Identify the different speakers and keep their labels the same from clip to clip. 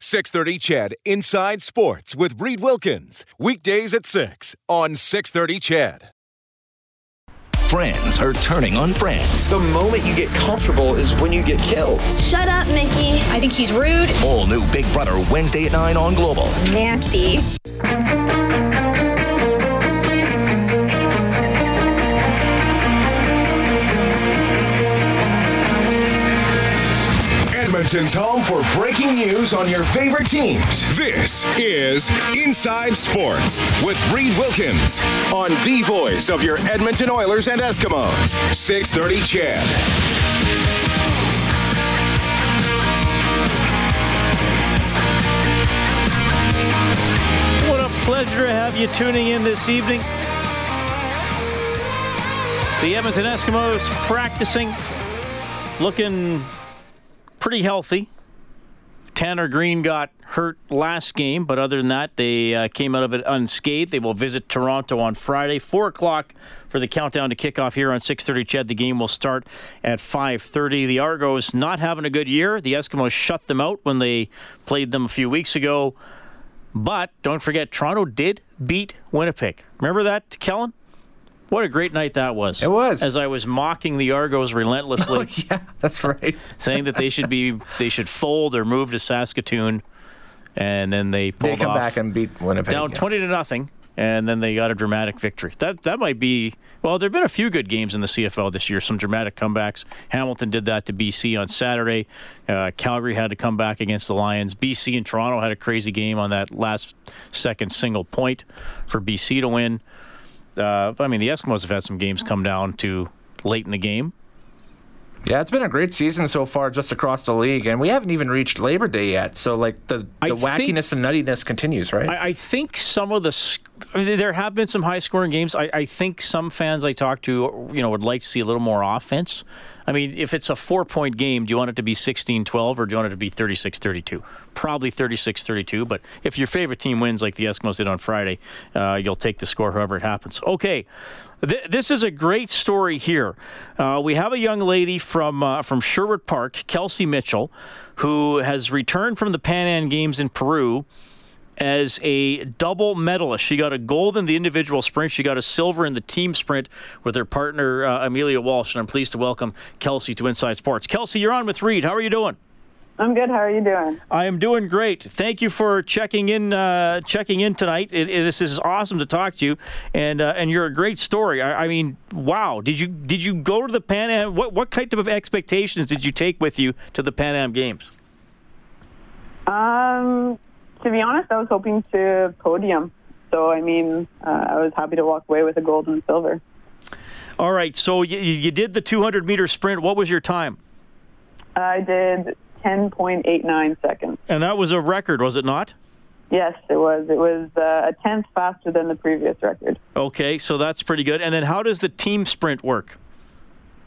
Speaker 1: 630 CHED Inside Sports with Reed Wilkins. Weekdays at 6 on 630 CHED.
Speaker 2: Friends are turning on friends.
Speaker 3: The moment you get comfortable is when you get killed.
Speaker 4: Shut up, Mickey.
Speaker 5: I think he's rude.
Speaker 2: All new Big Brother Wednesday at 9 on Global.
Speaker 4: Nasty.
Speaker 1: Edmonton's home for breaking news on your favorite teams. This is Inside Sports with Reed Wilkins on the voice of your Edmonton Oilers and Eskimos. 630 CHED.
Speaker 6: What a pleasure to have you tuning in this evening. The Edmonton Eskimos practicing, looking pretty healthy. Tanner Green got hurt last game, but other than that, they uh, came out of it unscathed. They will visit Toronto on Friday, four o'clock for the countdown to kickoff here on 6:30. CHED, the game will start at 5:30. The Argos not having a good year. The Eskimos shut them out when they played them a few weeks ago. But don't forget, Toronto did beat Winnipeg. Remember that, Kellen? What a great night that was.
Speaker 7: It was.
Speaker 6: As I was mocking the Argos relentlessly,
Speaker 7: Oh, yeah, that's right.
Speaker 6: saying that they should be they should fold or move to Saskatoon, and then they pulled
Speaker 7: They come
Speaker 6: off
Speaker 7: back and beat Winnipeg.
Speaker 6: down
Speaker 7: yeah.
Speaker 6: twenty to nothing, and then they got a dramatic victory. That that might be well. There've been a few good games in the CFL this year. Some dramatic comebacks. Hamilton did that to BC on Saturday. Uh, Calgary had to come back against the Lions. BC and Toronto had a crazy game on that last second single point for BC to win. Uh, I mean, the Eskimos have had some games come down to late in the game.
Speaker 7: Yeah, it's been a great season so far, just across the league, and we haven't even reached Labor Day yet. So, like the the
Speaker 6: think-
Speaker 7: wackiness and nuttiness continues, right?
Speaker 6: I, I think some of the I mean, there have been some high scoring games. I, I think some fans I talk to, you know, would like to see a little more offense. I mean, if it's a four point game, do you want it to be 16 12 or do you want it to be 36 32? Probably 36 32, but if your favorite team wins like the Eskimos did on Friday, uh, you'll take the score however it happens. Okay. Th- This is a great story here. Uh, we have a young lady from uh, from Sherwood Park, Kelsey Mitchell, who has returned from the Pan Am Games in Peru as a double medalist. She got a gold in the individual sprint. She got a silver in the team sprint with her partner, uh, Amelia Walsh. And I'm pleased to welcome Kelsey to Inside Sports. Kelsey, you're on with Reed. How are you doing?
Speaker 8: I'm good. How are you doing?
Speaker 6: I am doing great. Thank you for checking in. Uh, checking in tonight. It, it- this is awesome to talk to you, and uh, and you're a great story. I, I mean, wow. Did you did you go to the Pan Am? What what kind of expectations did you take with you to the Pan Am Games?
Speaker 8: Um, to be honest, I was hoping to podium. So, I mean, uh, I was happy to walk away with a gold and silver.
Speaker 6: All right. So you, you did the 200 meter sprint. What was your time?
Speaker 8: I did 10.89 seconds.
Speaker 6: And that was a record, was it not?
Speaker 8: Yes, it was. It was uh, a tenth faster than the previous record.
Speaker 6: Okay, so that's pretty good. And then how does the team sprint work?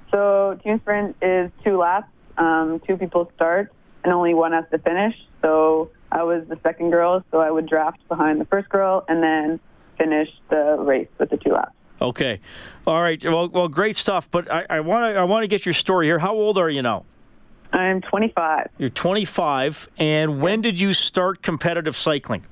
Speaker 8: So, team sprint is two laps. Um, two people start, and only one has to finish. So, I was the second girl, so I would draft behind the first girl and then finish the race with the two laps.
Speaker 6: Okay, all right. Well, well, great stuff. But I want to I want to get your story here. How old are you now?
Speaker 8: I'm 25.
Speaker 6: You're 25. And when did you start competitive cycling?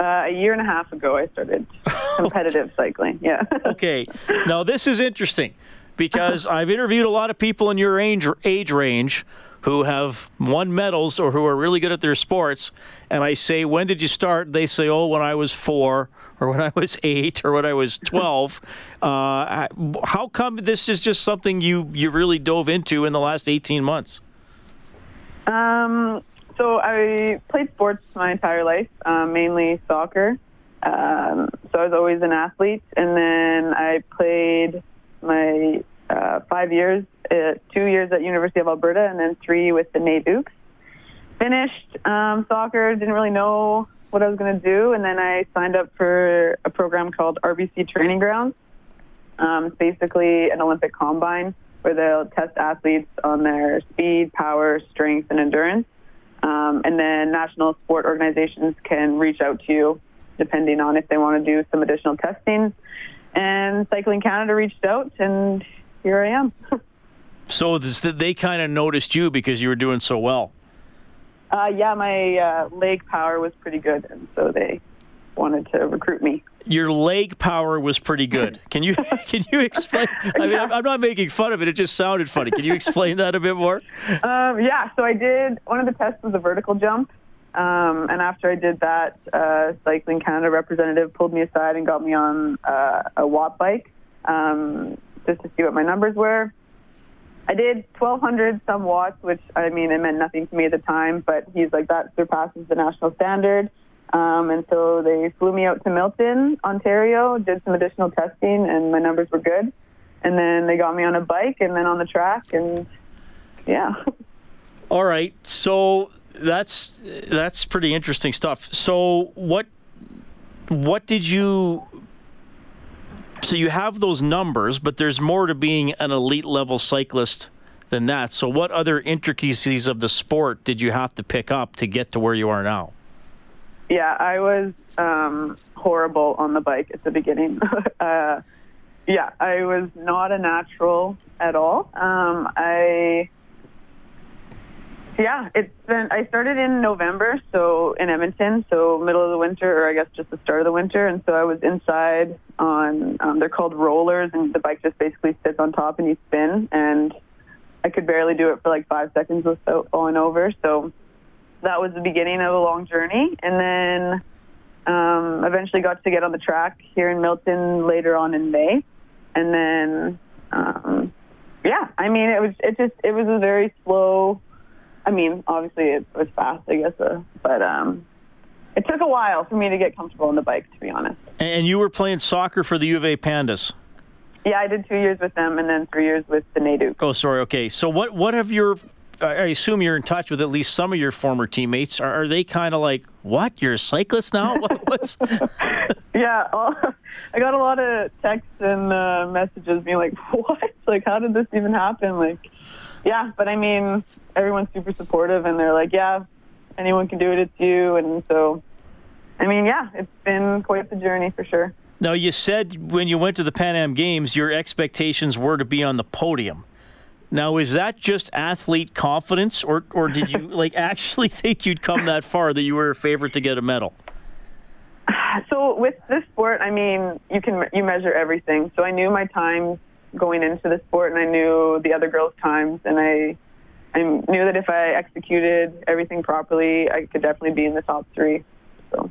Speaker 8: Uh, a year and a half ago, I started competitive cycling. Yeah.
Speaker 6: Okay. Now this is interesting because I've interviewed a lot of people in your age age range who have won medals or who are really good at their sports, and I say, "When did you start?" They say, "Oh, when I was four, or when I was eight, or when I was 12. uh, how come this is just something you you really dove into in the last eighteen months?
Speaker 8: Um, so I played sports my entire life, um, mainly soccer. Um, so I was always an athlete, and then I played my uh, five years, uh, two years at University of Alberta, and then three with the NAIT Ooks. finished um, soccer, didn't really know what I was going to do, and then I signed up for a program called RBC Training Grounds. Um, it's basically an Olympic combine where they'll test athletes on their speed, power, strength, and endurance. Um, and then national sport organizations can reach out to you depending on if they want to do some additional testing. And Cycling Canada reached out, and here I am.
Speaker 6: So this, they kind of noticed you because you were doing so well.
Speaker 8: Uh, yeah, my uh, leg power was pretty good, and so they wanted to recruit me.
Speaker 6: Your leg power was pretty good. Can you can you explain? I mean, I'm, I'm not making fun of it. It just sounded funny. Can you explain that a bit more?
Speaker 8: Um, yeah, so I did. One of the tests was a vertical jump, um, and after I did that, uh, Cycling Canada representative pulled me aside and got me on uh, a watt bike um, just to see what my numbers were. I did 1,200 some watts, which I mean, it meant nothing to me at the time, but he's like, that surpasses the national standard. Um, and so they flew me out to Milton, Ontario, did some additional testing, and my numbers were good. And then they got me on a bike and then on the track, and yeah.
Speaker 6: All right, so that's that's pretty interesting stuff. So what what did you so you have those numbers, but there's more to being an elite level cyclist than that. So what other intricacies of the sport did you have to pick up to get to where you are now?
Speaker 8: Yeah, I was um, horrible on the bike at the beginning. uh, yeah, I was not a natural at all. Um, I yeah, it's been. I started in November, so in Edmonton, so middle of the winter, or I guess just the start of the winter, and so I was inside on. Um, they're called rollers, and the bike just basically sits on top and you spin, and I could barely do it for like five seconds without falling over. So that was the beginning of a long journey, and then um, eventually got to get on the track here in Milton later on in May, and then um, yeah, I mean it was it just it was a very slow I mean, obviously it was fast, I guess, uh, but um, it took a while for me to get comfortable on the bike, to be honest.
Speaker 6: And you were playing soccer for the U of A Pandas.
Speaker 8: Yeah, I did two years with them, and then three years with the Nadu.
Speaker 6: Oh, sorry. Okay, so what what have your I assume you're in touch with at least some of your former teammates. Are, are they kind of like, "What? You're a cyclist now? What, what's?"
Speaker 8: yeah, I got a lot of texts and uh, messages being like, "What? Like, how did this even happen?" Like, yeah, but I mean, everyone's super supportive, and they're like, yeah, anyone can do it. It's you, and so, I mean, yeah, it's been quite the journey for sure.
Speaker 6: Now, you said when you went to the Pan Am Games, your expectations were to be on the podium. Now, is that just athlete confidence, or or did you like actually think you'd come that far that you were a favorite to get a medal?
Speaker 8: So with this sport, I mean, you can you measure everything. So I knew my times going into the sport, and I knew the other girls' times, and I I knew that if I executed everything properly, I could definitely be in the top three. So.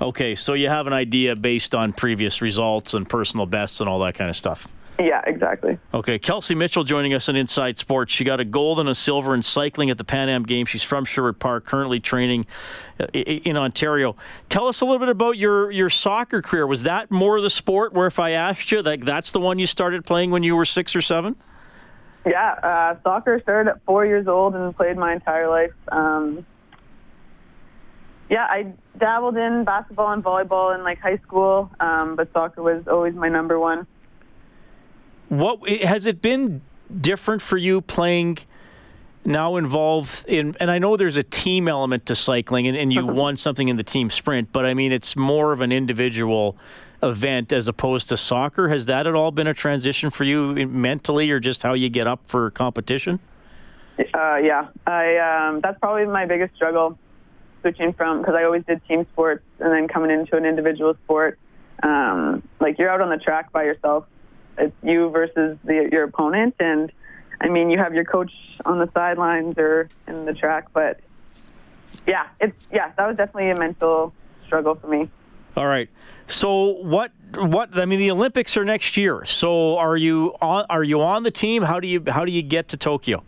Speaker 6: Okay, so you have an idea based on previous results and personal bests and all that kind of stuff.
Speaker 8: Yeah, exactly.
Speaker 6: Okay, Kelsey Mitchell joining us on Inside Sports. She got a gold and a silver in cycling at the Pan Am Games. She's from Sherwood Park, currently training uh, in Ontario. Tell us a little bit about your, your soccer career. Was that more the sport where if I asked you, like that's the one you started playing when you were six or seven?
Speaker 8: Yeah, uh, soccer started at four years old and played my entire life. Um, yeah, I dabbled in basketball and volleyball in like high school, um, but soccer was always my number one.
Speaker 6: What has it been different for you playing? Now involved in, and I know there's a team element to cycling, and, and you won something in the team sprint, but I mean, it's more of an individual event as opposed to soccer. Has that at all been a transition for you mentally, or just how you get up for competition?
Speaker 8: Uh, yeah, I um, that's probably my biggest struggle switching from because I always did team sports and then coming into an individual sport. Um, like you're out on the track by yourself it's you versus the, your opponent. And I mean, you have your coach on the sidelines or in the track, but yeah, it's yeah, that was definitely a mental struggle for me.
Speaker 6: All right. So what what I mean the Olympics are next year. So are you on are you on the team? How do you how do you get to Tokyo?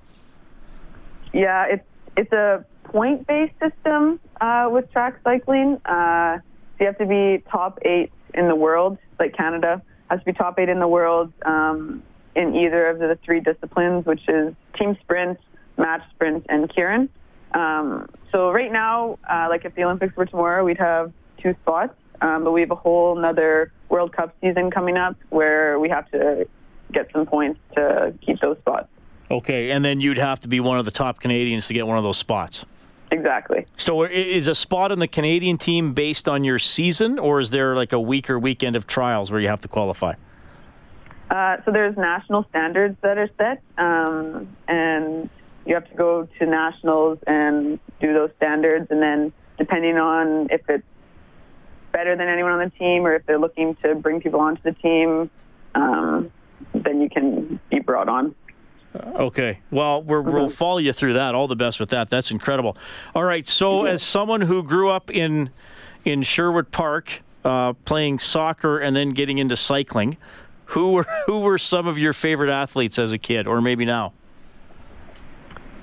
Speaker 8: Yeah, it's it's a point based system uh, with track cycling. Uh, so you have to be top eight in the world, like Canada, to be top eight in the world um, in either of the three disciplines, which is team sprint, match sprint, and keirin. Um, so right now, uh, like if the Olympics were tomorrow, we'd have two spots. Um, but we have a whole another World Cup season coming up where we have to get some points to keep those spots.
Speaker 6: Okay, and then you'd have to be one of the top Canadians to get one of those spots.
Speaker 8: Exactly.
Speaker 6: So is a spot on the Canadian team based on your season, or is there like a week or weekend of trials where you have to qualify?
Speaker 8: Uh, so there's national standards that are set, um, and you have to go to nationals and do those standards, and then depending on if it's better than anyone on the team or if they're looking to bring people onto the team, um, then you can be brought on.
Speaker 6: Okay. Well, we're, we'll follow you through that. All the best with that. That's incredible. All right. So, as someone who grew up in in Sherwood Park, uh, playing soccer and then getting into cycling, who were who were some of your favorite athletes as a kid, or maybe now?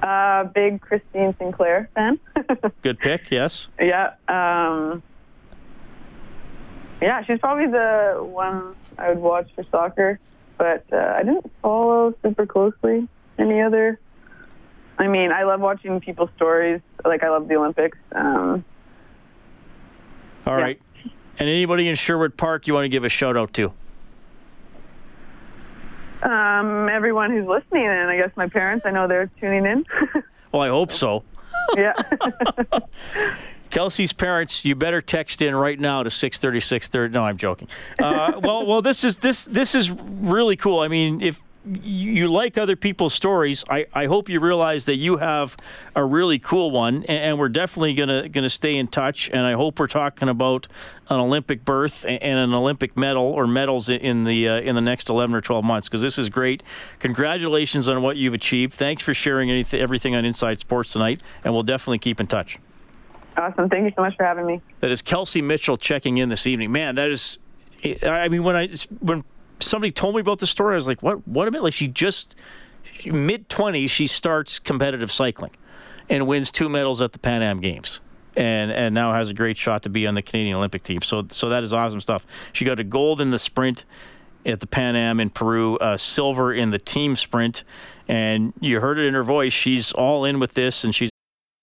Speaker 8: Uh, big Christine Sinclair fan.
Speaker 6: Good pick. Yes.
Speaker 8: yeah. Um, yeah, she's probably the one I would watch for soccer, but uh, I didn't follow super closely any other. I mean, I love watching people's stories. Like, I love the Olympics. Um,
Speaker 6: All
Speaker 8: Yeah.
Speaker 6: right. And anybody in Sherwood Park you want to give a shout out to?
Speaker 8: um, everyone who's listening, and I guess my parents, I know they're tuning in.
Speaker 6: Well, I hope so.
Speaker 8: yeah.
Speaker 6: Kelsey's parents, you better text in right now to six thirty six thirty. No, I'm joking. Uh, well, well, this is this this is really cool. I mean, if you like other people's stories, I, I hope you realize that you have a really cool one, and, and we're definitely gonna gonna stay in touch. And I hope we're talking about an Olympic berth and and an Olympic medal or medals in- the uh, in the next eleven or twelve months because this is great. Congratulations on what you've achieved. Thanks for sharing anything, everything on Inside Sports tonight, and we'll definitely keep in touch.
Speaker 8: Awesome. Thank you so much for having me.
Speaker 6: That is Kelsey Mitchell checking in this evening. Man, that is. I mean, when I when somebody told me about the story, I was like, "What? What a minute!" Like she just mid twenties, she starts competitive cycling, and wins two medals at the Pan Am Games, and and now has a great shot to be on the Canadian Olympic team. So so that is awesome stuff. She got a gold in the sprint at the Pan Am in Peru, silver in the team sprint, and you heard it in her voice. She's all in with this, and she's.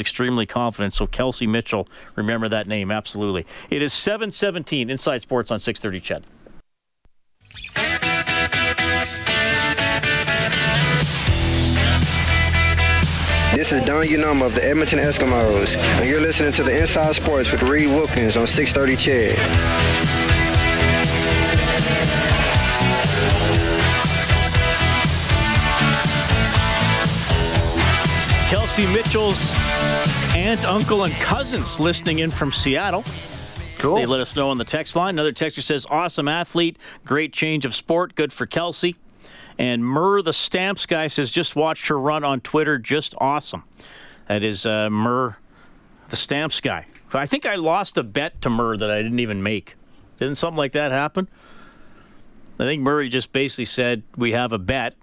Speaker 6: Extremely confident. So Kelsey Mitchell, remember that name absolutely. It is 7:17 Inside Sports on 6:30 CHED.
Speaker 9: This is Don Unum of the Edmonton Eskimos, and you're listening to the Inside Sports with Reed Wilkins on 630 CHED.
Speaker 6: Kelsey Mitchell's aunt, uncle, and cousins listening in from Seattle.
Speaker 7: Cool.
Speaker 6: They let us know on the text line. Another texter says, "Awesome athlete, great change of sport, good for Kelsey." And Murr, the stamps guy, says, "Just watched her run on Twitter, just awesome." That is uh, Murr, the stamps guy. I think I lost a bet to Murr that I didn't even make. Didn't something like that happen? I think Murray just basically said, "We have a bet,"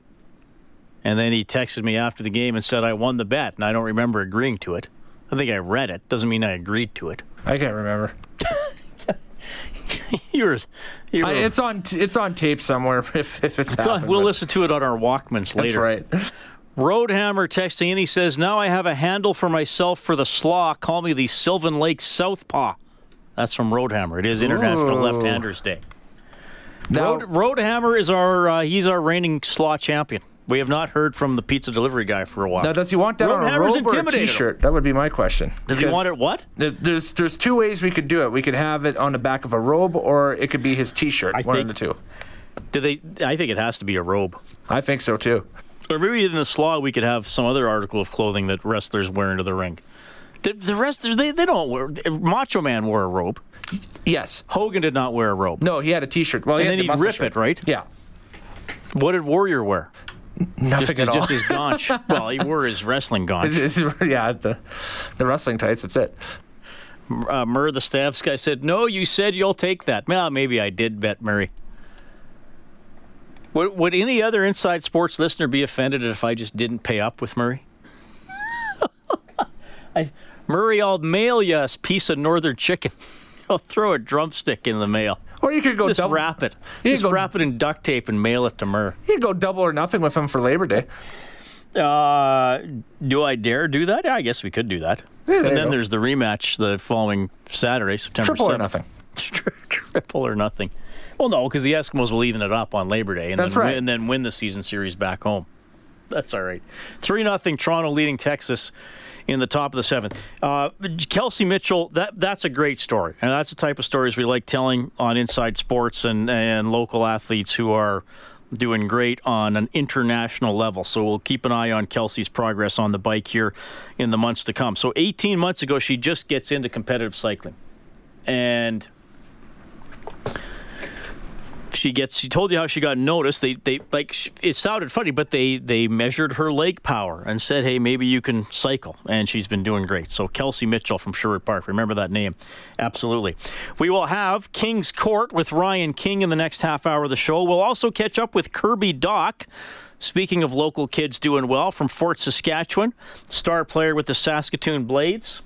Speaker 6: and then he texted me after the game and said, "I won the bet," and I don't remember agreeing to it. I think I read it. Doesn't mean I agreed to it.
Speaker 7: I can't remember.
Speaker 6: you were, you were.
Speaker 7: I, it's on it's on tape somewhere. If, if it's,
Speaker 6: it's on, we'll listen to it on our Walkmans later.
Speaker 7: That's right.
Speaker 6: Roadhammer texting and He says, "Now I have a handle for myself for the slaw. Call me the Sylvan Lake Southpaw." That's from Roadhammer. It is International
Speaker 7: Ooh.
Speaker 6: Left-Handers Day.
Speaker 7: Now,
Speaker 6: Road, Roadhammer is our uh, he's our reigning slaw champion. We have not heard from the pizza delivery guy for a while.
Speaker 7: now, does he want that on a robe or a
Speaker 6: intimidated him.
Speaker 7: T-shirt? That would be my question.
Speaker 6: Does he want it what?
Speaker 7: There's there's two ways we could do it. We could have it on the back of a robe, or it could be his T-shirt.
Speaker 6: I
Speaker 7: one
Speaker 6: think-
Speaker 7: of the two.
Speaker 6: Do they? I think it has to be a robe.
Speaker 7: I think so too.
Speaker 6: Or maybe in the slaw we could have some other article of clothing that wrestlers wear into the ring. The, the wrestlers they, they don't wear. Macho Man wore a robe.
Speaker 7: Yes.
Speaker 6: Hogan did not wear a robe.
Speaker 7: No, he had a T-shirt. Well,
Speaker 6: And
Speaker 7: had
Speaker 6: then
Speaker 7: the
Speaker 6: he'd rip
Speaker 7: shirt.
Speaker 6: it, right?
Speaker 7: Yeah.
Speaker 6: What did Warrior wear?
Speaker 7: Nothing
Speaker 6: just,
Speaker 7: at all.
Speaker 6: just his gaunch. well, he wore his wrestling gaunch.
Speaker 7: It's- it's- yeah, the the wrestling tights. That's it.
Speaker 6: uh, Murr, the stamps guy, said, "No, you said you'll take that." Well, maybe I did bet Murray. Would, would any other inside sports listener be offended if I just didn't pay up with Murray? I, Murray, I'll mail you a piece of northern chicken. I'll throw a drumstick in the mail.
Speaker 7: Or you could go
Speaker 6: just
Speaker 7: double.
Speaker 6: wrap it.
Speaker 7: You
Speaker 6: Just
Speaker 7: could go-
Speaker 6: wrap it in duct tape and mail it to Murr.
Speaker 7: You could go double or nothing with him for Labor Day.
Speaker 6: Uh, do I dare do that? Yeah, I guess we could do that.
Speaker 7: Yeah, there
Speaker 6: and then there's the rematch the following Saturday, September
Speaker 7: Triple
Speaker 6: 7th.
Speaker 7: or nothing.
Speaker 6: triple or nothing. Well, no, because the Eskimos will even it up on Labor Day, and
Speaker 7: That's
Speaker 6: then
Speaker 7: right.
Speaker 6: win, and then win the season series back home. That's all right. Three nothing. Toronto leading Texas in the top of the seventh. Uh, Kelsey Mitchell. That that's a great story, and that's the type of stories we like telling on Inside Sports and and local athletes who are doing great on an international level. So we'll keep an eye on Kelsey's progress on the bike here in the months to come. So 18 months ago, she just gets into competitive cycling, and she gets she told you how she got noticed. They they like it sounded funny but they they measured her leg power and said hey maybe you can cycle. And she's been doing great. So kelsey mitchell from sherwood park remember that name? Absolutely. We will have king's court with ryan king in the next half hour of the show. We'll also catch up with kirby dach speaking of local kids doing well from fort saskatchewan star player with the saskatoon blades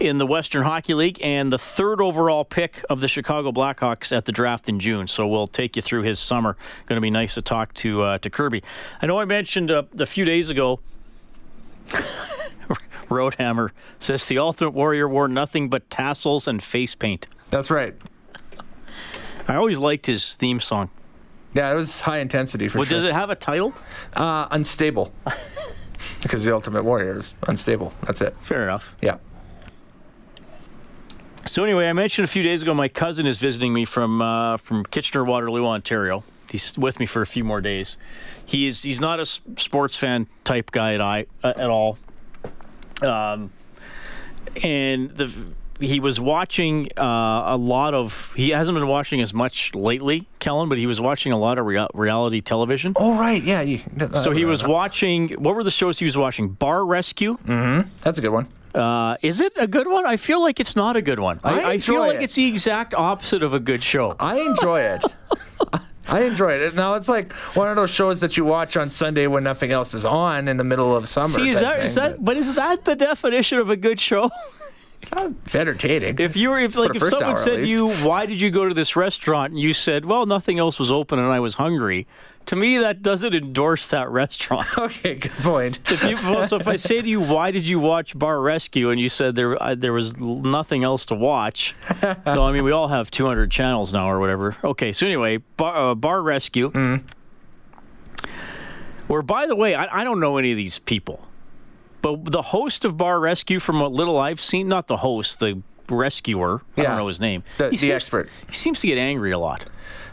Speaker 6: in the Western Hockey League and the third overall pick of the Chicago Blackhawks at the draft in June. So we'll take you through his summer. Going to be nice to talk to uh, to Kirby. I know I mentioned uh, a few days ago. Roadhammer says the Ultimate Warrior wore nothing but tassels and face paint.
Speaker 7: That's right.
Speaker 6: I always liked his theme song.
Speaker 7: Yeah, it was high intensity for
Speaker 6: Well,
Speaker 7: sure.
Speaker 6: Does it have a title?
Speaker 7: Uh, unstable. because the Ultimate Warrior is unstable. That's it.
Speaker 6: Fair enough.
Speaker 7: Yeah.
Speaker 6: So anyway, I mentioned a few days ago my cousin is visiting me from uh, from Kitchener Waterloo, Ontario. He's with me for a few more days. He is he's not a sports fan type guy at I uh, at all. Um, and the he was watching uh, a lot of he hasn't been watching as much lately, Kellen, but he was watching a lot of rea- reality television.
Speaker 7: Oh right, yeah. You,
Speaker 6: So he was watching. What were the shows he was watching? Bar Rescue.
Speaker 7: Mm-hmm. That's a good one.
Speaker 6: Uh, is it a good one? I feel like it's not a good one. I,
Speaker 7: I
Speaker 6: I feel like
Speaker 7: it.
Speaker 6: it's the exact opposite of a good show.
Speaker 7: I enjoy it. I enjoy it. Now it's like one of those shows that you watch on Sunday when nothing else is on in the middle of summer.
Speaker 6: See, is that is
Speaker 7: thing,
Speaker 6: that? But is that the definition of a good show?
Speaker 7: It's entertaining.
Speaker 6: If you were, if like if someone said to you, "Why did you go to this restaurant?" and you said, "Well, nothing else was open and I was hungry," to me that doesn't endorse that restaurant.
Speaker 7: okay, good point.
Speaker 6: If you, so if I say to you, "Why did you watch Bar Rescue?" and you said there uh, there was nothing else to watch, so I mean we all have 200 channels now or whatever. Okay, so anyway, Bar, uh, bar Rescue.
Speaker 7: Mm-hmm.
Speaker 6: Where, by the way, I, I don't know any of these people, but the host of Bar Rescue, from what little I've seen, not the host, the rescuer. I
Speaker 7: Yeah.
Speaker 6: don't know his name.
Speaker 7: The-
Speaker 6: He
Speaker 7: the
Speaker 6: seems-
Speaker 7: expert.
Speaker 6: He seems to get angry a lot.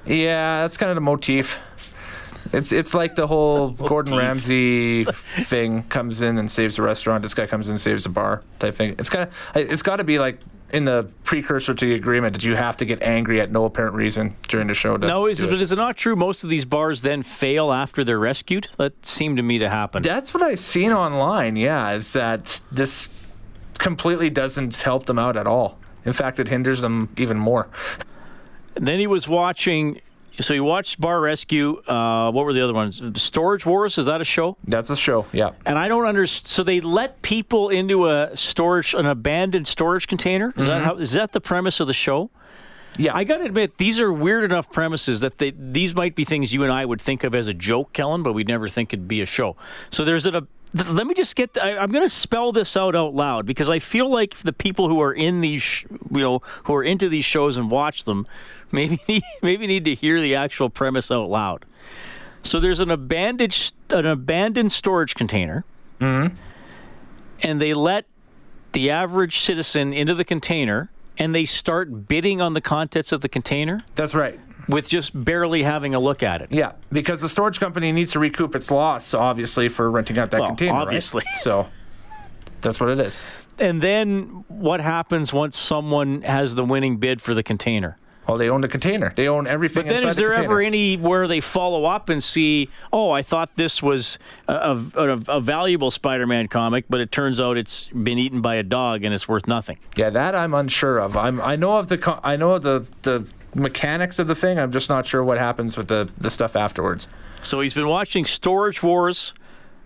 Speaker 7: Yeah, that's kind of the motif. It's it's like the whole Gordon Ramsay thing comes in and saves the restaurant. This guy comes in and saves the bar type thing. It's kind of it's got to be like in the precursor to the agreement did you have to get angry at no apparent reason during the show.
Speaker 6: No, is, but
Speaker 7: it.
Speaker 6: is it not true? Most of these bars then fail after they're rescued. That seemed to me to happen.
Speaker 7: That's what I've seen online. Yeah, is that this completely doesn't help them out at all. In fact, it hinders them even more.
Speaker 6: And then he was watching. So you watched Bar Rescue. Uh, what were the other ones? Storage Wars. Is that a show?
Speaker 7: That's a show. Yeah.
Speaker 6: And I don't understand. So they let people into a storage, an abandoned storage container. Is that
Speaker 7: Mhm.
Speaker 6: how? Is that the premise of the show?
Speaker 7: Yeah.
Speaker 6: I got to admit, these are weird enough premises that they, these might be things you and I would think of as a joke, Kellen, but we'd never think it'd be a show. So there's a. th- Let me just get. The, I, I'm going to spell this out out loud because I feel like the people who are in these, sh- you know, who are into these shows and watch them, maybe need, maybe need to hear the actual premise out loud. So there's an abandoned an abandoned storage container,
Speaker 7: Mm-hmm.
Speaker 6: and they let the average citizen into the container, and they start bidding on the contents of the container.
Speaker 7: That's right.
Speaker 6: With just barely having a look at it.
Speaker 7: Yeah, because the storage company needs to recoup its loss, obviously, for renting out that
Speaker 6: Well,
Speaker 7: container. right?
Speaker 6: obviously.
Speaker 7: So that's what it is.
Speaker 6: And then what happens once someone has the winning bid for the container?
Speaker 7: Well, they own the container. They own everything.
Speaker 6: But then, is
Speaker 7: the
Speaker 6: there
Speaker 7: container.
Speaker 6: ever any where they follow up and see, oh, I thought this was a, a, a valuable Spider-Man comic, but it turns out it's been eaten by a dog and it's worth nothing.
Speaker 7: Yeah, that I'm unsure of. I'm I know of the I know of the the mechanics of the thing. I'm just not sure what happens with the the stuff afterwards.
Speaker 6: So he's been watching Storage Wars,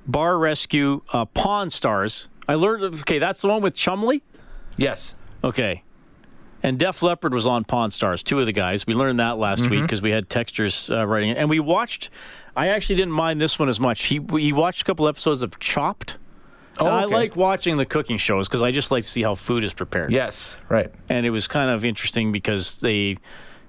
Speaker 6: Bar Rescue, uh, Pawn Stars. I learned. Okay, that's the one with Chumlee.
Speaker 7: Yes.
Speaker 6: Okay. And Def Leppard was on Pawn Stars, two of the guys. We learned that last week
Speaker 7: Mhm.
Speaker 6: because we had textures uh, writing it. And we watched, I actually didn't mind this one as much. He, he watched a couple episodes of Chopped.
Speaker 7: Oh,
Speaker 6: And I like watching the cooking shows because I just like to see how food is prepared.
Speaker 7: Yes, right.
Speaker 6: And it was kind of interesting because they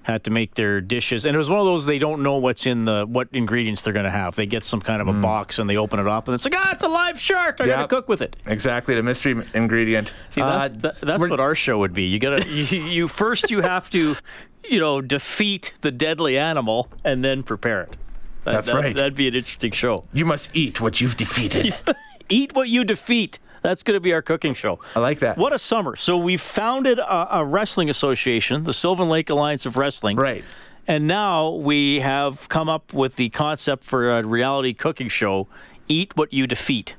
Speaker 6: had to make their dishes, and it was one of those they don't know what's in the what ingredients they're going to have. They get some kind of a box and they open it up, and it's like, ah, it's a live shark. I got to
Speaker 7: Mm.
Speaker 6: Cook with it.
Speaker 7: Exactly, the mystery ingredient.
Speaker 6: See, that's,
Speaker 7: Uh,
Speaker 6: that- that's what our show would be. You gotta, you, you first you have to, you know, defeat the deadly animal and then prepare it. That,
Speaker 7: That's
Speaker 6: that-
Speaker 7: right.
Speaker 6: That'd be an interesting show.
Speaker 7: You must eat what you've defeated.
Speaker 6: Eat what you defeat. That's going to be our cooking show.
Speaker 7: I like that.
Speaker 6: What a summer! So we founded a, a wrestling association, the Sylvan Lake Alliance of Wrestling.
Speaker 7: Right.
Speaker 6: And now we have come up with the concept for a reality cooking show: Eat what you defeat.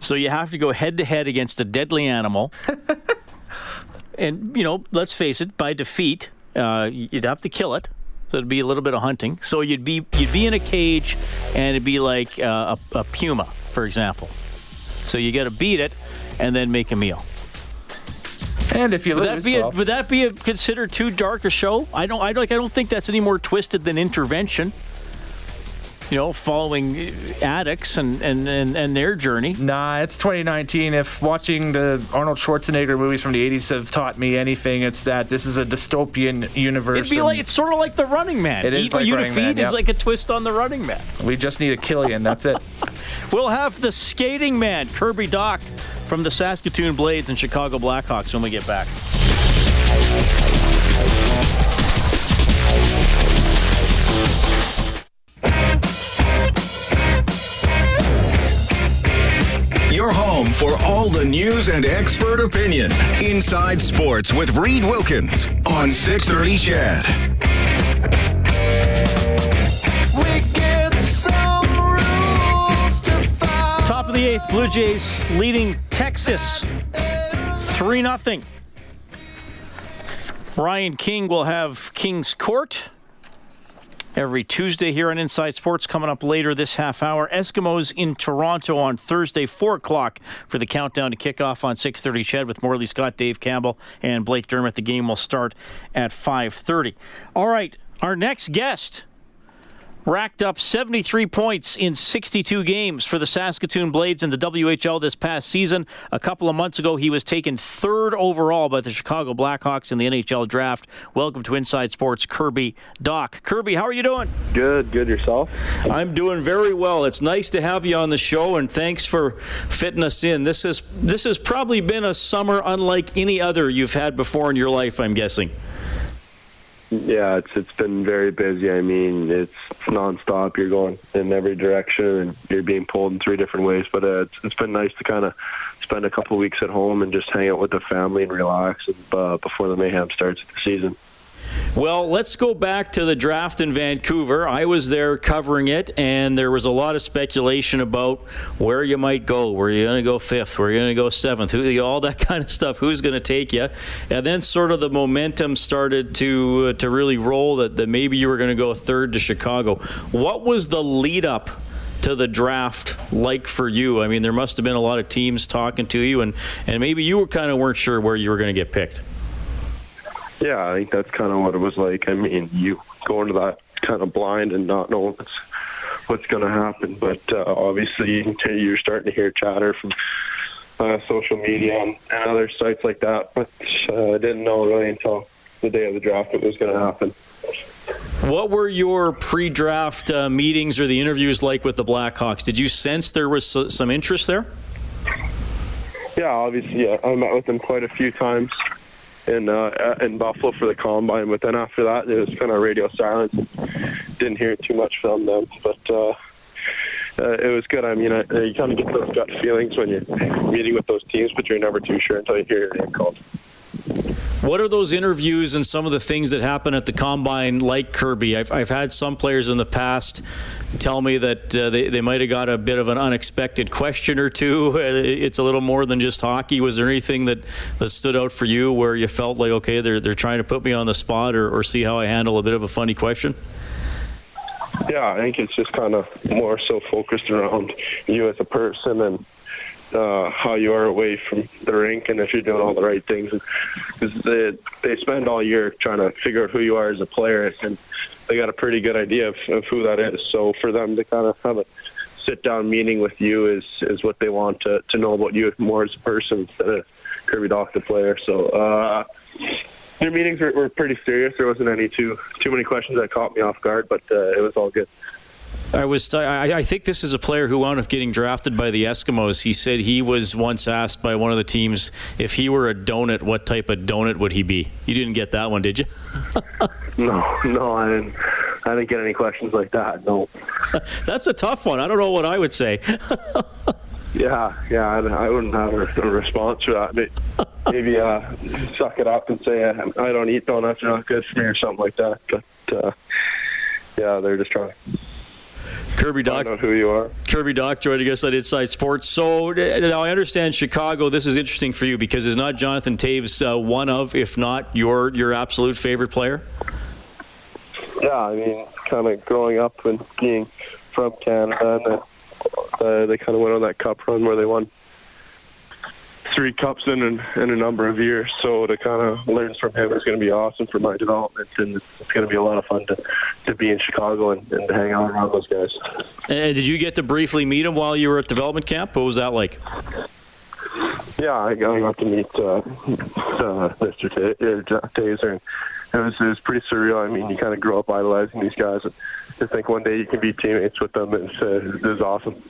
Speaker 6: So you have to go head to head against a deadly animal. and, you know, let's face it, by defeat, uh, you'd have to kill it. So it'd be a little bit of hunting. So you'd be you'd be in a cage, and it'd be like uh, a, a puma, for example. So you got to beat it, and then make a meal.
Speaker 7: And if you
Speaker 6: Would
Speaker 7: lose,
Speaker 6: that be a, would that be a, considered too dark a show? I don't I like I don't think that's any more twisted than intervention. You know, following addicts and, and, and, and their journey.
Speaker 7: Nah, it's 2019. If watching the Arnold Schwarzenegger movies from the 80s have taught me anything, it's that this is a dystopian universe.
Speaker 6: It'd be like it's sort of like the Running Man.
Speaker 7: It is
Speaker 6: Eat
Speaker 7: like
Speaker 6: you
Speaker 7: Running
Speaker 6: defeat
Speaker 7: Man,
Speaker 6: is like a twist on the Running Man.
Speaker 7: we just need a Killian. That's it.
Speaker 6: We'll have the skating man, Kirby Dach, from the Saskatoon Blades and Chicago Blackhawks when we get back.
Speaker 1: For all the news and expert opinion. Inside Sports with Reed Wilkins on 630 CHED.
Speaker 6: Top of the eighth, Blue Jays leading Texas 3 0. Ryan King will have King's Court every Tuesday here on Inside Sports. Coming up later this half hour, Eskimos in Toronto on Thursday, 4 o'clock for the countdown to kickoff on 6.30 CHED with Morley Scott, Dave Campbell, and Blake Dermott. The game will start at 5.30. All right, our next guest racked up 73 points in 62 games for the Saskatoon Blades in the WHL this past season. A couple of months ago, he was taken third overall by the Chicago Blackhawks in the NHL draft. Welcome to Inside Sports, Kirby Dach. Kirby, how are you doing?
Speaker 10: Good, good yourself.
Speaker 6: I'm doing very well. It's nice to have you on the show, and thanks for fitting us in. This has this has probably been a summer unlike any other you've had before in your life. I'm guessing.
Speaker 10: Yeah, it's it's been very busy. I mean, it's nonstop. You're going in every direction, and you're being pulled in three different ways. But uh, it's it's been nice to kind of spend a couple weeks at home and just hang out with the family and relax and, uh, before the mayhem starts the season.
Speaker 6: Well, let's go back to the draft in Vancouver. I was there covering it, and there was a lot of speculation about where you might go. Were you going to go fifth? Were you going to go seventh? Who, all that kind of stuff. Who's going to take you? And then sort of the momentum started to uh, to really roll that, that maybe you were going to go third to Chicago. What was the lead up? To the draft, like for you, I mean, there must have been a lot of teams talking to you, and, and maybe you were kind of weren't sure where you were going to get picked.
Speaker 10: Yeah, I think that's kind of what it was like. I mean, you go into that kind of blind and not know what's what's going to happen. But uh, obviously, you're starting to hear chatter from uh, social media and, and other sites like that. But uh, I didn't know really until the day of the draft it was going to happen.
Speaker 6: What were your pre-draft uh, meetings or the interviews like with the Blackhawks? Did you sense there was s- some interest there?
Speaker 10: Yeah, obviously, yeah, I met with them quite a few times in uh, in Buffalo for the combine. But then after that, it was kind of radio silence. Didn't hear too much from them, but. Uh, uh, it was good. I mean, I, you kind of get those gut feelings when you're meeting with those teams, but you're never too sure until you hear your name called.
Speaker 6: What are those interviews and some of the things that happen at the combine like Kirby? I've, I've had some players in the past tell me that uh, they, they might have got a bit of an unexpected question or two. It's a little more than just hockey. Was there anything that, that stood out for you where you felt like, okay, they're, they're trying to put me on the spot or, or see how I handle a bit of a funny question?
Speaker 10: Yeah, I think it's just kind of more so focused around you as a person and uh, how you are away from the rink and if you're doing all the right things. Because they, they spend all year trying to figure out who you are as a player, and they got a pretty good idea of, of who that is. So for them to kind of have a sit down meeting with you is is what they want to, to know about you more as a person instead of Kirby Dach the player. So uh, their meetings were, were pretty serious. There wasn't any too too many questions that caught me off guard, but uh, it was all good.
Speaker 6: I was. I, I, think this is a player who wound up getting drafted by the Eskimos. He said he was once asked by one of the teams if he were a donut, what type of donut would he be? You didn't get that one, did you?
Speaker 10: no, no, I didn't. I didn't get any questions like that. No.
Speaker 6: That's a tough one. I don't know what I would say.
Speaker 10: yeah, yeah, I, I wouldn't have a, a response to that. Maybe uh, suck it up and say I don't eat donuts; they're not good for me, or something like that. But uh, yeah, they're just trying.
Speaker 6: Kirby
Speaker 10: know who you are.
Speaker 6: Kirby Dach joining us on Inside Sports. So now I understand Chicago. This is interesting for you because is not Jonathan Toews uh, one of, if not your your absolute favorite player?
Speaker 10: Yeah, I mean, kind of growing up and being from Canada, and uh, they kind of went on that cup run where they won three cups in in, in a number of years. So to kind of learn from him is going to be awesome for my development, and it's going to be a lot of fun to, to be in Chicago and, and to hang out around those guys.
Speaker 6: And did you get to briefly meet him while you were at development camp? What was that like?
Speaker 10: Yeah, I got to meet uh, uh, Mr. Toews, and it was, it was pretty surreal. I mean, you kind of grow up idolizing these guys, and to think one day you can be teammates with them It's, uh, is awesome.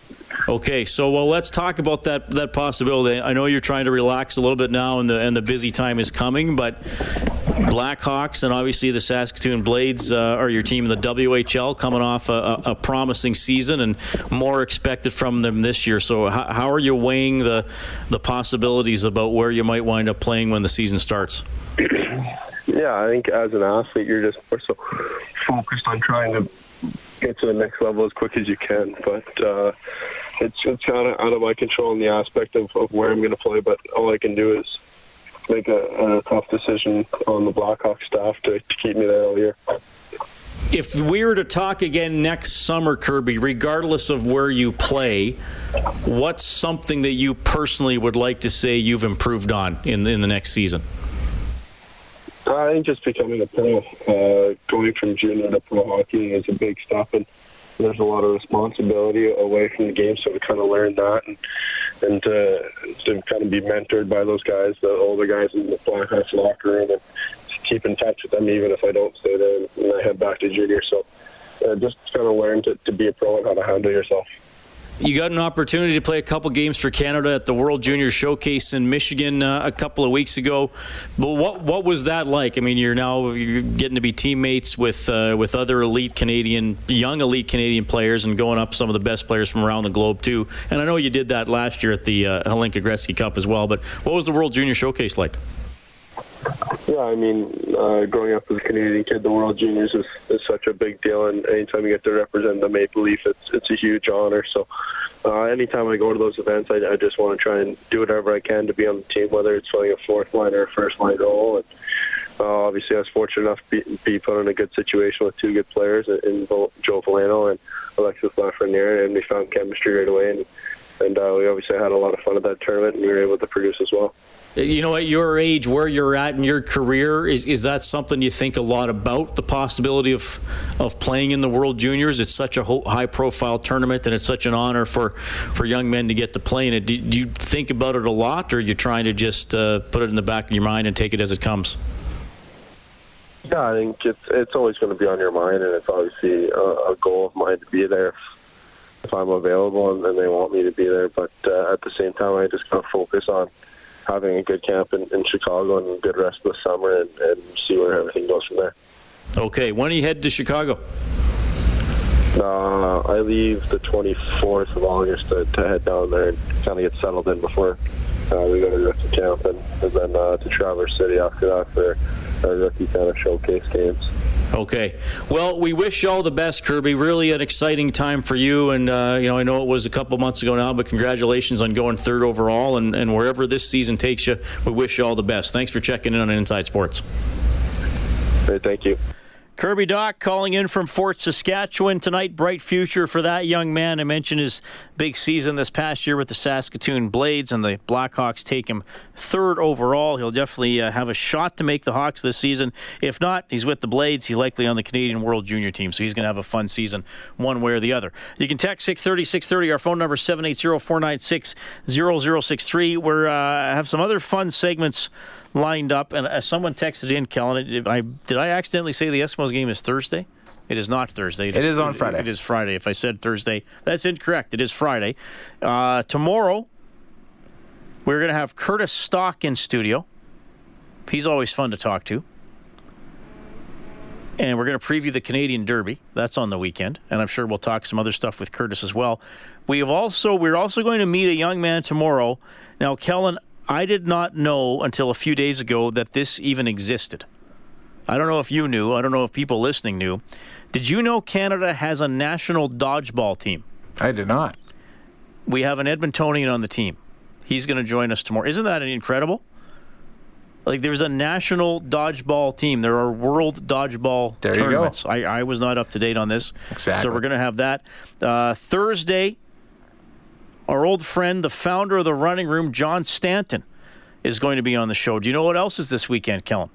Speaker 6: Okay, so well, let's talk about that that possibility. I know you're trying to relax a little bit now, and the and the busy time is coming. But Blackhawks and obviously the Saskatoon Blades uh, are your team in the WHL, coming off a, a, promising season, and more expected from them this year. So, how, how are you weighing the the possibilities about where you might wind up playing when the season starts?
Speaker 10: Yeah, I think as an athlete, you're just more so focused on trying to get to the next level as quick as you can. But uh, it's it's kind of out of my control in the aspect of, of where I'm going to play. But all I can do is make a, a tough decision on the Blackhawks staff to, to keep me there all year.
Speaker 6: If we were to talk again next summer, Kirby, regardless of where you play, what's something that you personally would like to say you've improved on in in the next season?
Speaker 10: I think just becoming a pro, uh, going from junior to pro hockey is a big step, and there's a lot of responsibility away from the game. So to kind of learn that and and to, to kind of be mentored by those guys, the older guys in the Blackhawks locker room, and keep in touch with them even if I don't stay there and I head back to junior. So uh, just kind of learn to, to be a pro and how to handle yourself.
Speaker 6: You got an opportunity to play a couple games for Canada at the World Junior Showcase in Michigan uh, a couple of weeks ago. But what what was that like? I mean, you're now you're getting to be teammates with uh, with other elite Canadian, young elite Canadian players, and going up some of the best players from around the globe too. And I know you did that last year at the uh, Hlinka Gretzky Cup as well. But what was the World Junior Showcase like?
Speaker 10: Yeah, I mean, uh, growing up as a Canadian kid, the World Juniors is, is such a big deal, and anytime you get to represent the Maple Leaf, it's it's a huge honor. So, uh, anytime I go to those events, I, I just want to try and do whatever I can to be on the team, whether it's playing a fourth line or a first line role. And uh, obviously, I was fortunate enough to be, be put in a good situation with two good players in Joe Veleno and Alexis Lafreniere, and we found chemistry right away. And and uh, we obviously had a lot of fun at that tournament, and we were able to produce as well
Speaker 6: you know, at your age, where you're at in your career, is, is that something you think a lot about? The possibility of of playing in the World Juniors. It's such a high profile tournament, and it's such an honor for, for young men to get to play in it. Do, do you think about it a lot, or are you trying to just uh, put it in the back of your mind and take it as it comes?
Speaker 10: Yeah, I think it's it's always going to be on your mind, and it's obviously a, a goal of mine to be there if, I'm available and, and, they want me to be there. But uh, at the same time, I just got to focus on having a good camp in, in Chicago and a good rest of the summer and, and see where everything goes from there.
Speaker 6: Okay, when are you head to Chicago?
Speaker 10: Uh, I leave the 24th of August to, to head down there and kind of get settled in before uh, we go to to camp and, and then uh, to Traverse City after that for our rookie kind of showcase games.
Speaker 6: Okay. Well, we wish you all the best, Kirby. Really an exciting time for you. And, uh, you know, I know it was a couple months ago now, but congratulations on going third overall. And, and wherever this season takes you, we wish you all the best. Thanks for checking in on Inside Sports.
Speaker 10: Hey, thank you.
Speaker 6: Kirby Dach calling in from Fort Saskatchewan tonight. Bright future for that young man. I mentioned his big season this past year with the Saskatoon Blades, and the Blackhawks take him third overall. He'll definitely uh, have a shot to make the Hawks this season. If not, he's with the Blades. He's likely on the Canadian World Junior team, so he's going to have a fun season one way or the other. You can text 630 630. Our phone number 780 496 0063. We uh, have some other fun segments lined up, and uh, someone texted in, Kellen. Did I, did I accidentally say the Eskimos game is Thursday? It is not Thursday.
Speaker 7: It is on Friday.
Speaker 6: It is Friday. If I said Thursday, that's incorrect. It is Friday. Uh, tomorrow, we're going to have Curtis Stock in studio. He's always fun to talk to. And we're going to preview the Canadian Derby. That's on the weekend, and I'm sure we'll talk some other stuff with Curtis as well. We have also we're also going to meet a young man tomorrow. Now, Kellen, I did not know until a few days ago that this even existed. I don't know if you knew. I don't know if people listening knew. Did you know Canada has a national dodgeball team?
Speaker 7: I did not.
Speaker 6: We have an Edmontonian on the team. He's going to join us tomorrow. Isn't that incredible? Like there's a national dodgeball team. There are world dodgeball
Speaker 7: there
Speaker 6: tournaments. I, I was not up to date on this.
Speaker 7: Exactly.
Speaker 6: So we're going to have that. Uh, Thursday, our old friend, the founder of the running room, John Stanton, is going to be on the show. Do you know what else is this weekend, Kellen?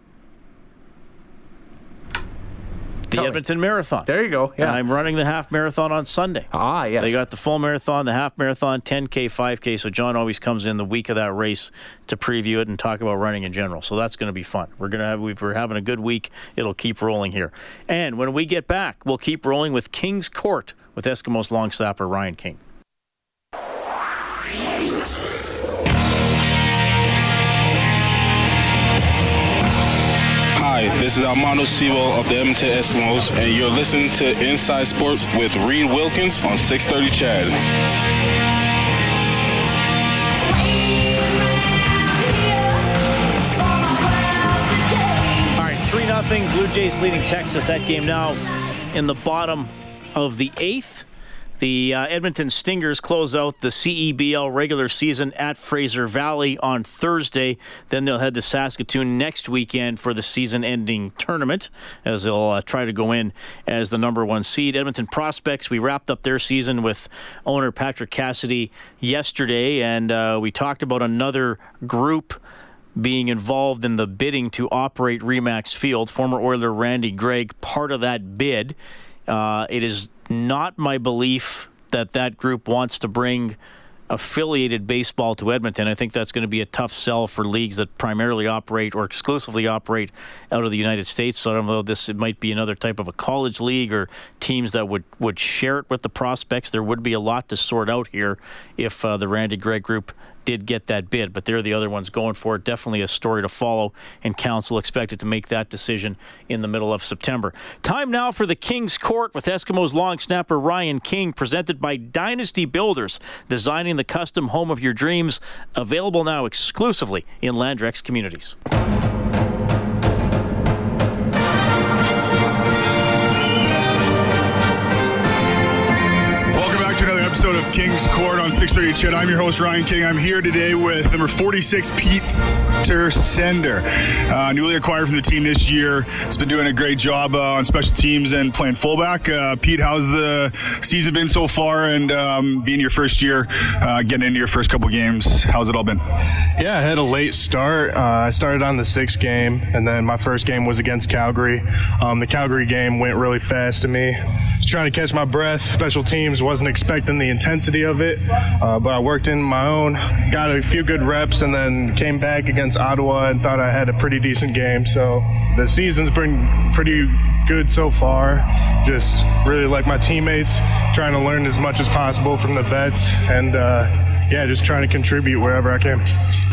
Speaker 6: The
Speaker 7: Tell me.
Speaker 6: Edmonton Marathon.
Speaker 7: There you go. Yeah.
Speaker 6: I'm running the half marathon on Sunday.
Speaker 7: Ah, yes.
Speaker 6: They got the full marathon, the half marathon, 10K, 5K. So John always comes in the week of that race to preview it and talk about running in general. So that's going to be fun. We're going to have we're having a good week. It'll keep rolling here. And when we get back, we'll keep rolling with King's Court with Eskimos long snapper Ryan King.
Speaker 11: Hi, this is Armando Sewell of the Edmonton Eskimos, and you're listening to Inside Sports with Reed Wilkins on 630 CHED.
Speaker 6: All right, 3 0. Blue Jays leading Texas. That game now in the bottom of the eighth. The uh, Edmonton Stingers close out the CEBL regular season at Fraser Valley on Thursday. Then they'll head to Saskatoon next weekend for the season ending tournament as they'll uh, try to go in as the number one seed. Edmonton Prospects, we wrapped up their season with owner Patrick Cassidy yesterday, and uh, we talked about another group being involved in the bidding to operate Remax Field. Former Oiler Randy Gregg, part of that bid. Uh, it is not my belief that that group wants to bring affiliated baseball to Edmonton. I think that's going to be a tough sell for leagues that primarily operate or exclusively operate out of the United States. So I don't know this it might be another type of a college league or teams that would would share it with the prospects. There would be a lot to sort out here if uh, the Randy Gregg group did get that bid, but they're the other ones going for it. Definitely a story to follow, and Council expected to make that decision in the middle of September. Time now for the King's Court with Eskimos long snapper Ryan King, presented by Dynasty Builders, designing the custom home of your dreams. Available now exclusively in Landrex communities.
Speaker 12: Episode of King's Court on 630 CHED. I'm your host, Ryan King. I'm here today with number 46, Peter Sender, uh, newly acquired from the team this year. He's been doing a great job uh, on special teams and playing fullback. Uh, Pete, how's the season been so far? And um, being your first year, uh, getting into your first couple games, how's it all been?
Speaker 13: Yeah, I had a late start. Uh, I started on the sixth game, and then my first game was against Calgary. Um, the Calgary game went really fast to me. Trying to catch my breath. Special teams wasn't expecting the intensity of it, uh, but I worked in my own, got a few good reps, and then came back against Ottawa and thought I had a pretty decent game. So the season's been pretty good so far. Just really like my teammates, trying to learn as much as possible from the vets, and uh, yeah, just trying to contribute wherever I can.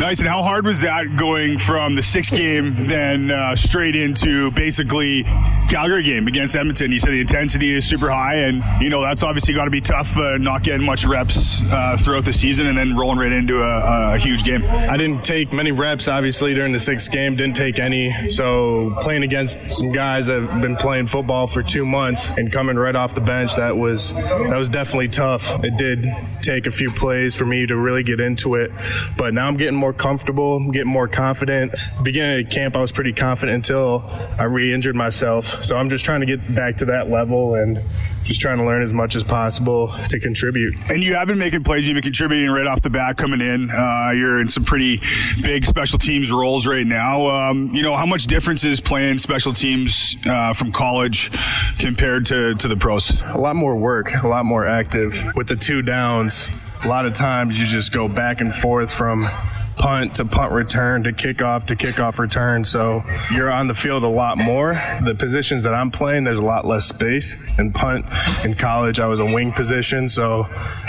Speaker 12: Nice. And how hard was that going from the sixth game then uh, straight into basically Calgary game against Edmonton? You said the intensity is super high, and you know that's obviously got to be tough, uh, not getting much reps uh, throughout the season, and then rolling right into a, a, huge game.
Speaker 13: I didn't take many reps, obviously, during the sixth game. Didn't take any. So playing against some guys that have been playing football for two months and coming right off the bench, that was that was definitely tough. It did take a few plays for me to really get into it, but now I'm getting more comfortable, I'm getting more confident. Beginning of camp, I was pretty confident until I re-injured myself. So I'm just trying to get back to that level and just trying to learn as much as possible to contribute.
Speaker 12: And you have been making plays, you've been contributing right off the bat coming in. Uh, you're in some pretty big special teams roles right now. Um, you know, how much difference is playing special teams uh, from college compared to, to the pros?
Speaker 13: A lot more work, a lot more active. With the two downs, a lot of times you just go back and forth from punt to punt return to kickoff to kickoff return. So you're on the field a lot more. The positions that I'm playing, there's a lot less space. In punt in college, I was a wing position, so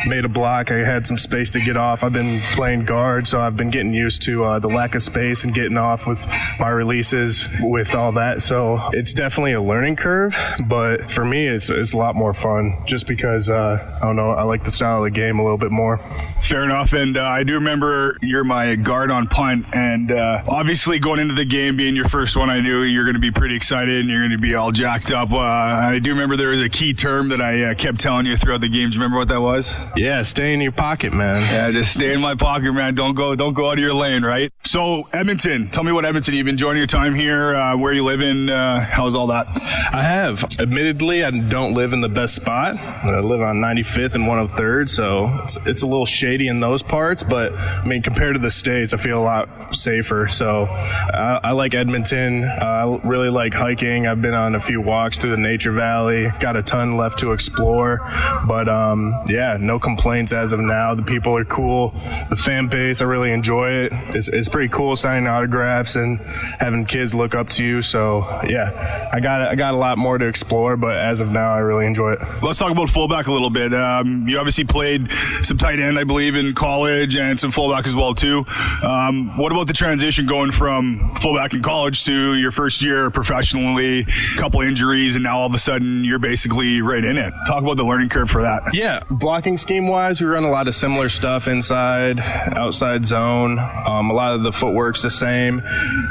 Speaker 13: made a block. I had some space to get off. I've been playing guard, so I've been getting used to uh, the lack of space and getting off with my releases with all that. So it's definitely a learning curve, but for me, it's, it's a lot more fun just because, uh, I don't know, I like the style of the game a little bit more.
Speaker 12: Fair enough. And uh, I do remember you're my guard on punt. And uh, obviously, going into the game being your first one, I knew you're going to be pretty excited and you're going to be all jacked up. Uh, I do remember there was a key term that I uh, kept telling you throughout the game. Do you remember what that was?
Speaker 13: Yeah, stay in your pocket, man.
Speaker 12: Yeah, just stay in my pocket, man. Don't go, don't go out of your lane, right? So, Edmonton, tell me what Edmonton. You've been enjoying your time here. Uh, where you living? Uh, how's all that?
Speaker 13: I have. Admittedly, I don't live in the best spot. I live on 95th and 103rd, so it's, it's a little shady in those parts. But I mean, compared to the states, I feel a lot safer. So I, I like Edmonton. Uh, I really like hiking. I've been on a few walks through the Nature Valley. Got a ton left to explore. But um, yeah, no complaints as of now. The people are cool. The fan base, I really enjoy it. It's, it's pretty cool signing autographs and having kids look up to you. So yeah, I got I got a lot more to explore. But as of now, I really enjoy it.
Speaker 12: Let's talk about fullback a little bit. Um, you obviously played some tight end, I believe, in college and some fullback as well too. Um, what about the transition going from fullback in college to your first year professionally, couple injuries, and now all of a sudden you're basically right in it? Talk about the learning curve for that.
Speaker 13: Yeah, blocking scheme wise, we run a lot of similar stuff inside, outside zone. Um, a lot of the footwork's the same.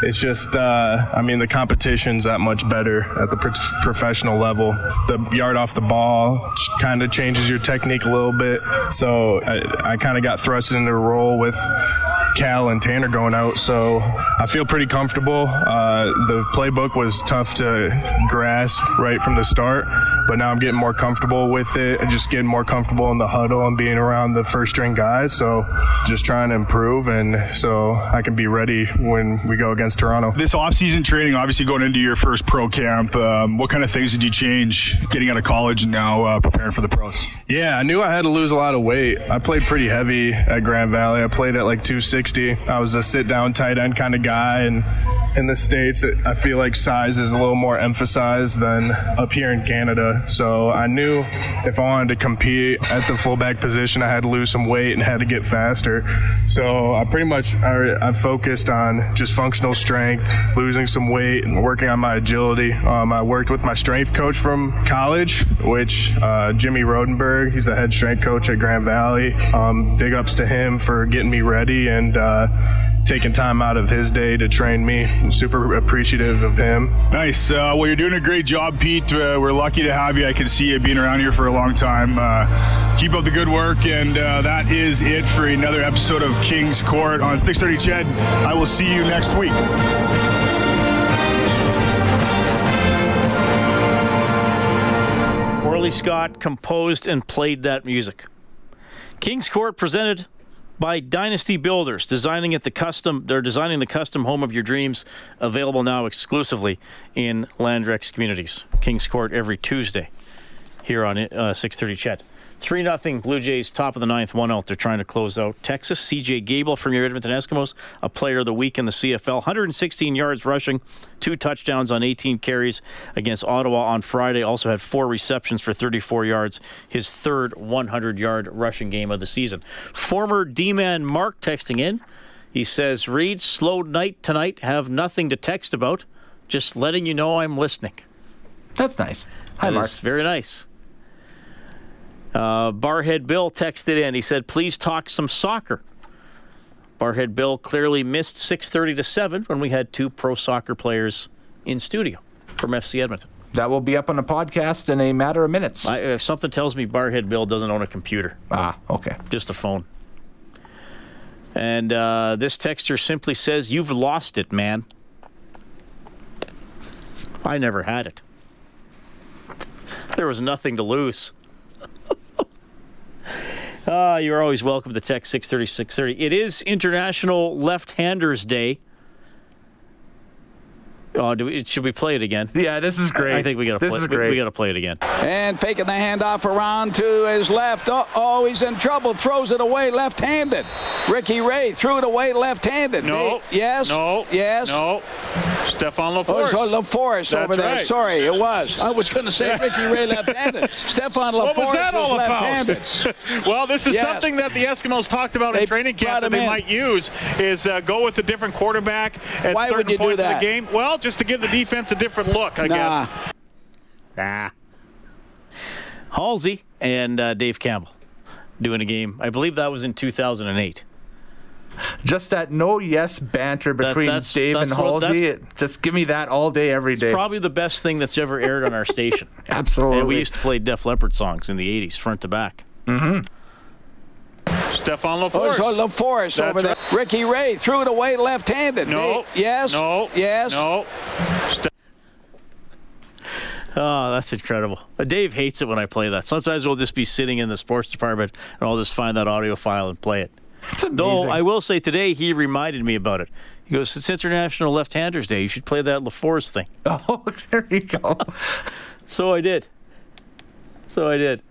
Speaker 13: It's just, uh, I mean, the competition's that much better at the pro- professional level. The yard off the ball kind of changes your technique a little bit. So I, I kind of got thrust into a role with Cal and Tanner going out, so I feel pretty comfortable. Uh, the playbook was tough to grasp right from the start, but now I'm getting more comfortable with it and just getting more comfortable in the huddle and being around the first string guys. So just trying to improve, and so I can be ready when we go against Toronto.
Speaker 12: This off-season training, obviously going into your first pro camp, um, what kind of things did you change getting out of college and now uh, preparing for the pros?
Speaker 13: Yeah, I knew I had to lose a lot of weight. I played pretty heavy at Grand Valley. I played at like 260 I was a sit down tight end kind of guy, and in the States, I feel like size is a little more emphasized than up here in Canada. So I knew if I wanted to compete at the fullback position, I had to lose some weight and had to get faster. So I pretty much I, I focused on just functional strength, losing some weight, and working on my agility. Um, I worked with my strength coach from college, which uh, Jimmy Rodenberg. He's the head strength coach at Grand Valley. Um, big ups to him for getting me ready and uh, taking time out of his day to train me. I'm super appreciative of him.
Speaker 12: Nice. Uh, well, you're doing a great job, Pete. Uh, we're lucky to have you. I can see you being around here for a long time. Uh, keep up the good work, and uh, that is it for another episode of King's Court on 6:30. CHED. I will see you next week.
Speaker 6: Orley Scott composed and played that music. King's Court presented by Dynasty Builders, designing it the custom. They're designing the custom home of your dreams. Available now exclusively in Landrex communities. Kings Court every Tuesday here on uh, 6:30. CHED. 3 0 Blue Jays, top of the ninth, one out. They're trying to close out Texas. CJ Gable from your Edmonton Eskimos, a player of the week in the CFL. 116 yards rushing, two touchdowns on 18 carries against Ottawa on Friday. Also had four receptions for 34 yards, his third 100 yard rushing game of the season. Former D man Mark texting in. He says, Reed, slow night tonight. Have nothing to text about. Just letting you know I'm listening.
Speaker 7: That's nice. Hi,
Speaker 6: That
Speaker 7: Mark.
Speaker 6: very nice. Uh, Barrhead Bill texted in. He said, "Please talk some soccer." Barrhead Bill clearly missed 6:30 to 7 when we had two pro soccer players in studio from FC Edmonton.
Speaker 7: That will be up on the podcast in a matter of minutes.
Speaker 6: I, uh, something tells me Barrhead Bill doesn't own a computer.
Speaker 7: Ah, okay.
Speaker 6: Just a phone. And uh, this texter simply says, "You've lost it, man." I never had it. There was nothing to lose. Ah, you're always welcome to text 630 630. It is International Left-Handers Day. Oh, do we, should we play it again?
Speaker 7: Yeah, this is great.
Speaker 6: I think we got to
Speaker 7: This
Speaker 6: play.
Speaker 7: is
Speaker 6: we-
Speaker 7: great.
Speaker 6: We, got to play it again.
Speaker 14: And faking the handoff around to his left. Oh, oh, he's in trouble. Throws it away left-handed. Ricky Ray threw it away left-handed.
Speaker 15: No.
Speaker 14: They- yes.
Speaker 15: No.
Speaker 14: Yes.
Speaker 15: No. Stefan
Speaker 14: Oh,
Speaker 15: LeFors.
Speaker 14: sorry, LeFors over there.
Speaker 15: right.
Speaker 14: Sorry, it was. I was going to say Ricky Ray left-handed. Stefan LeFors
Speaker 15: What was that all about?
Speaker 14: left-handed.
Speaker 15: well, this is
Speaker 14: Yes.
Speaker 15: something that the Eskimos talked about
Speaker 14: They
Speaker 15: in training camp that they
Speaker 14: in.
Speaker 15: might use is uh, go with a different quarterback at
Speaker 14: Why
Speaker 15: certain
Speaker 14: would you do
Speaker 15: points of the game. Well, just to give the defense a different look, I
Speaker 14: Nah.
Speaker 15: guess.
Speaker 6: Ah. Halsey and uh, Dave Campbell doing a game. I believe that was in 2008.
Speaker 7: Just that no yes banter
Speaker 6: That-
Speaker 7: between
Speaker 6: that's-
Speaker 7: Dave
Speaker 6: that's
Speaker 7: and
Speaker 6: what-
Speaker 7: Halsey.
Speaker 6: that's-
Speaker 7: It- Just give me that all day, every day.
Speaker 6: Probably the best thing that's ever aired on our station.
Speaker 7: Absolutely.
Speaker 6: And we used to play Def Leppard songs in the 80s, front to back.
Speaker 7: Mm-hmm.
Speaker 15: Stefan
Speaker 14: Oh,
Speaker 15: LeFors.
Speaker 14: sorry, LeFors
Speaker 15: That's
Speaker 14: over there. Ricky Ray threw it away left-handed.
Speaker 15: No.
Speaker 14: They- yes.
Speaker 15: No.
Speaker 14: Yes.
Speaker 15: No.
Speaker 6: Oh, that's incredible. Uh, Dave hates it when I play that. Sometimes we'll just be sitting in the sports department and I'll just find that audio file and play it. Though I will say today he reminded me about it. He goes, "It's International Left-Handers Day. You should play that LeFors thing."
Speaker 7: Oh, there you go.
Speaker 6: So I did. So I did.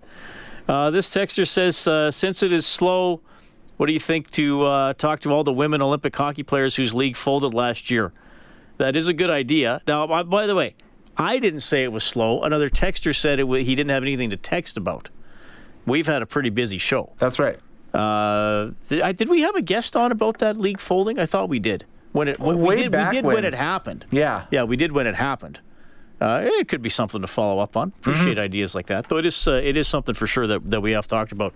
Speaker 6: Uh, this texter says, uh, since it is slow, what do you think to uh, talk to all the women Olympic hockey players whose league folded last year? That is a good idea. Now, by, by the way, I didn't say it was slow. Another texter said it he didn't have anything to text about. We've had a pretty busy show.
Speaker 7: That's right.
Speaker 6: Uh, th- I, did we have a guest on about that league folding? I thought we did. When it when we did, we did
Speaker 7: when.
Speaker 6: when it happened.
Speaker 7: Yeah.
Speaker 6: Yeah, we did when it happened. Uh, it could be something to follow up on. Appreciate ideas like that, though. It is uh, it is something for sure that, that we have talked about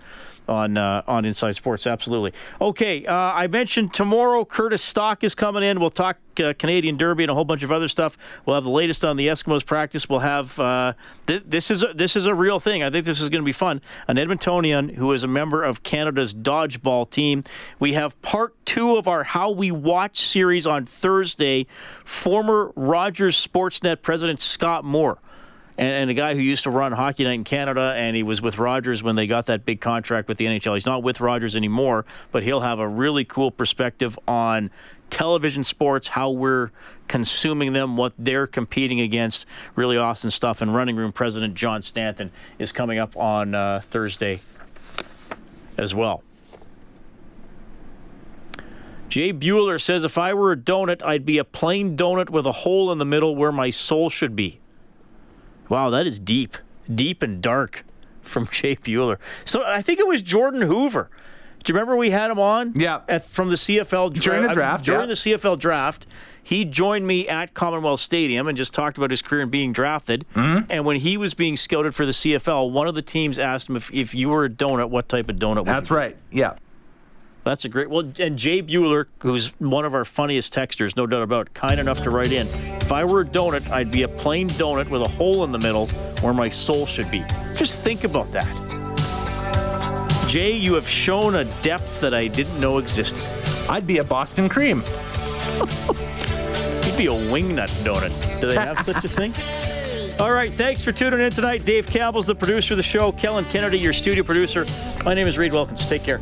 Speaker 6: on uh, on Inside Sports. Absolutely. Okay, uh, I mentioned tomorrow Curtis Stock is coming in. We'll talk uh, Canadian Derby and a whole bunch of other stuff. We'll have the latest on the Eskimos practice. We'll have uh, th- this is a, this is a real thing. I think this is going to be fun. An Edmontonian who is a member of Canada's dodgeball team. We have part two of our How We Watch series on Thursday. Former Rogers Sportsnet president Scott Moore and, and a guy who used to run Hockey Night in Canada, and he was with Rogers when they got that big contract with the NHL. He's not with Rogers anymore, but he'll have a really cool perspective on television sports, how we're consuming them, what they're competing against. Really awesome stuff. And running room president John Stanton is coming up on uh, Thursday as well. Jay Bueller says, if I were a donut, I'd be a plain donut with a hole in the middle where my soul should be. Wow, that is deep, deep and dark from Jay Bueller. So I think it was Jordan Hoover. Do you remember we had him on?
Speaker 7: Yeah.
Speaker 6: At, from the CFL dra-
Speaker 7: During the draft,
Speaker 6: During
Speaker 7: yeah.
Speaker 6: the CFL draft, he joined me at Commonwealth Stadium and just talked about his career and being drafted.
Speaker 7: Mm-hmm.
Speaker 6: And when he was being scouted for the CFL, one of the teams asked him if, if you were a donut, what type of donut would
Speaker 7: That's
Speaker 6: you be?
Speaker 7: That's right. Yeah.
Speaker 6: That's a great. Well, and Jay Bueller, who's one of our funniest texters, no doubt about, it, kind enough to write in. If I were a donut, I'd be a plain donut with a hole in the middle where my soul should be. Just think about that. Jay, you have shown a depth that I didn't know existed.
Speaker 7: I'd be a Boston cream.
Speaker 6: You'd be a wingnut donut. Do they have such a thing? All right, thanks for tuning in tonight. Dave Campbell's the producer of the show. Kellen Kennedy, your studio producer. My name is Reed Wilkins. Take care.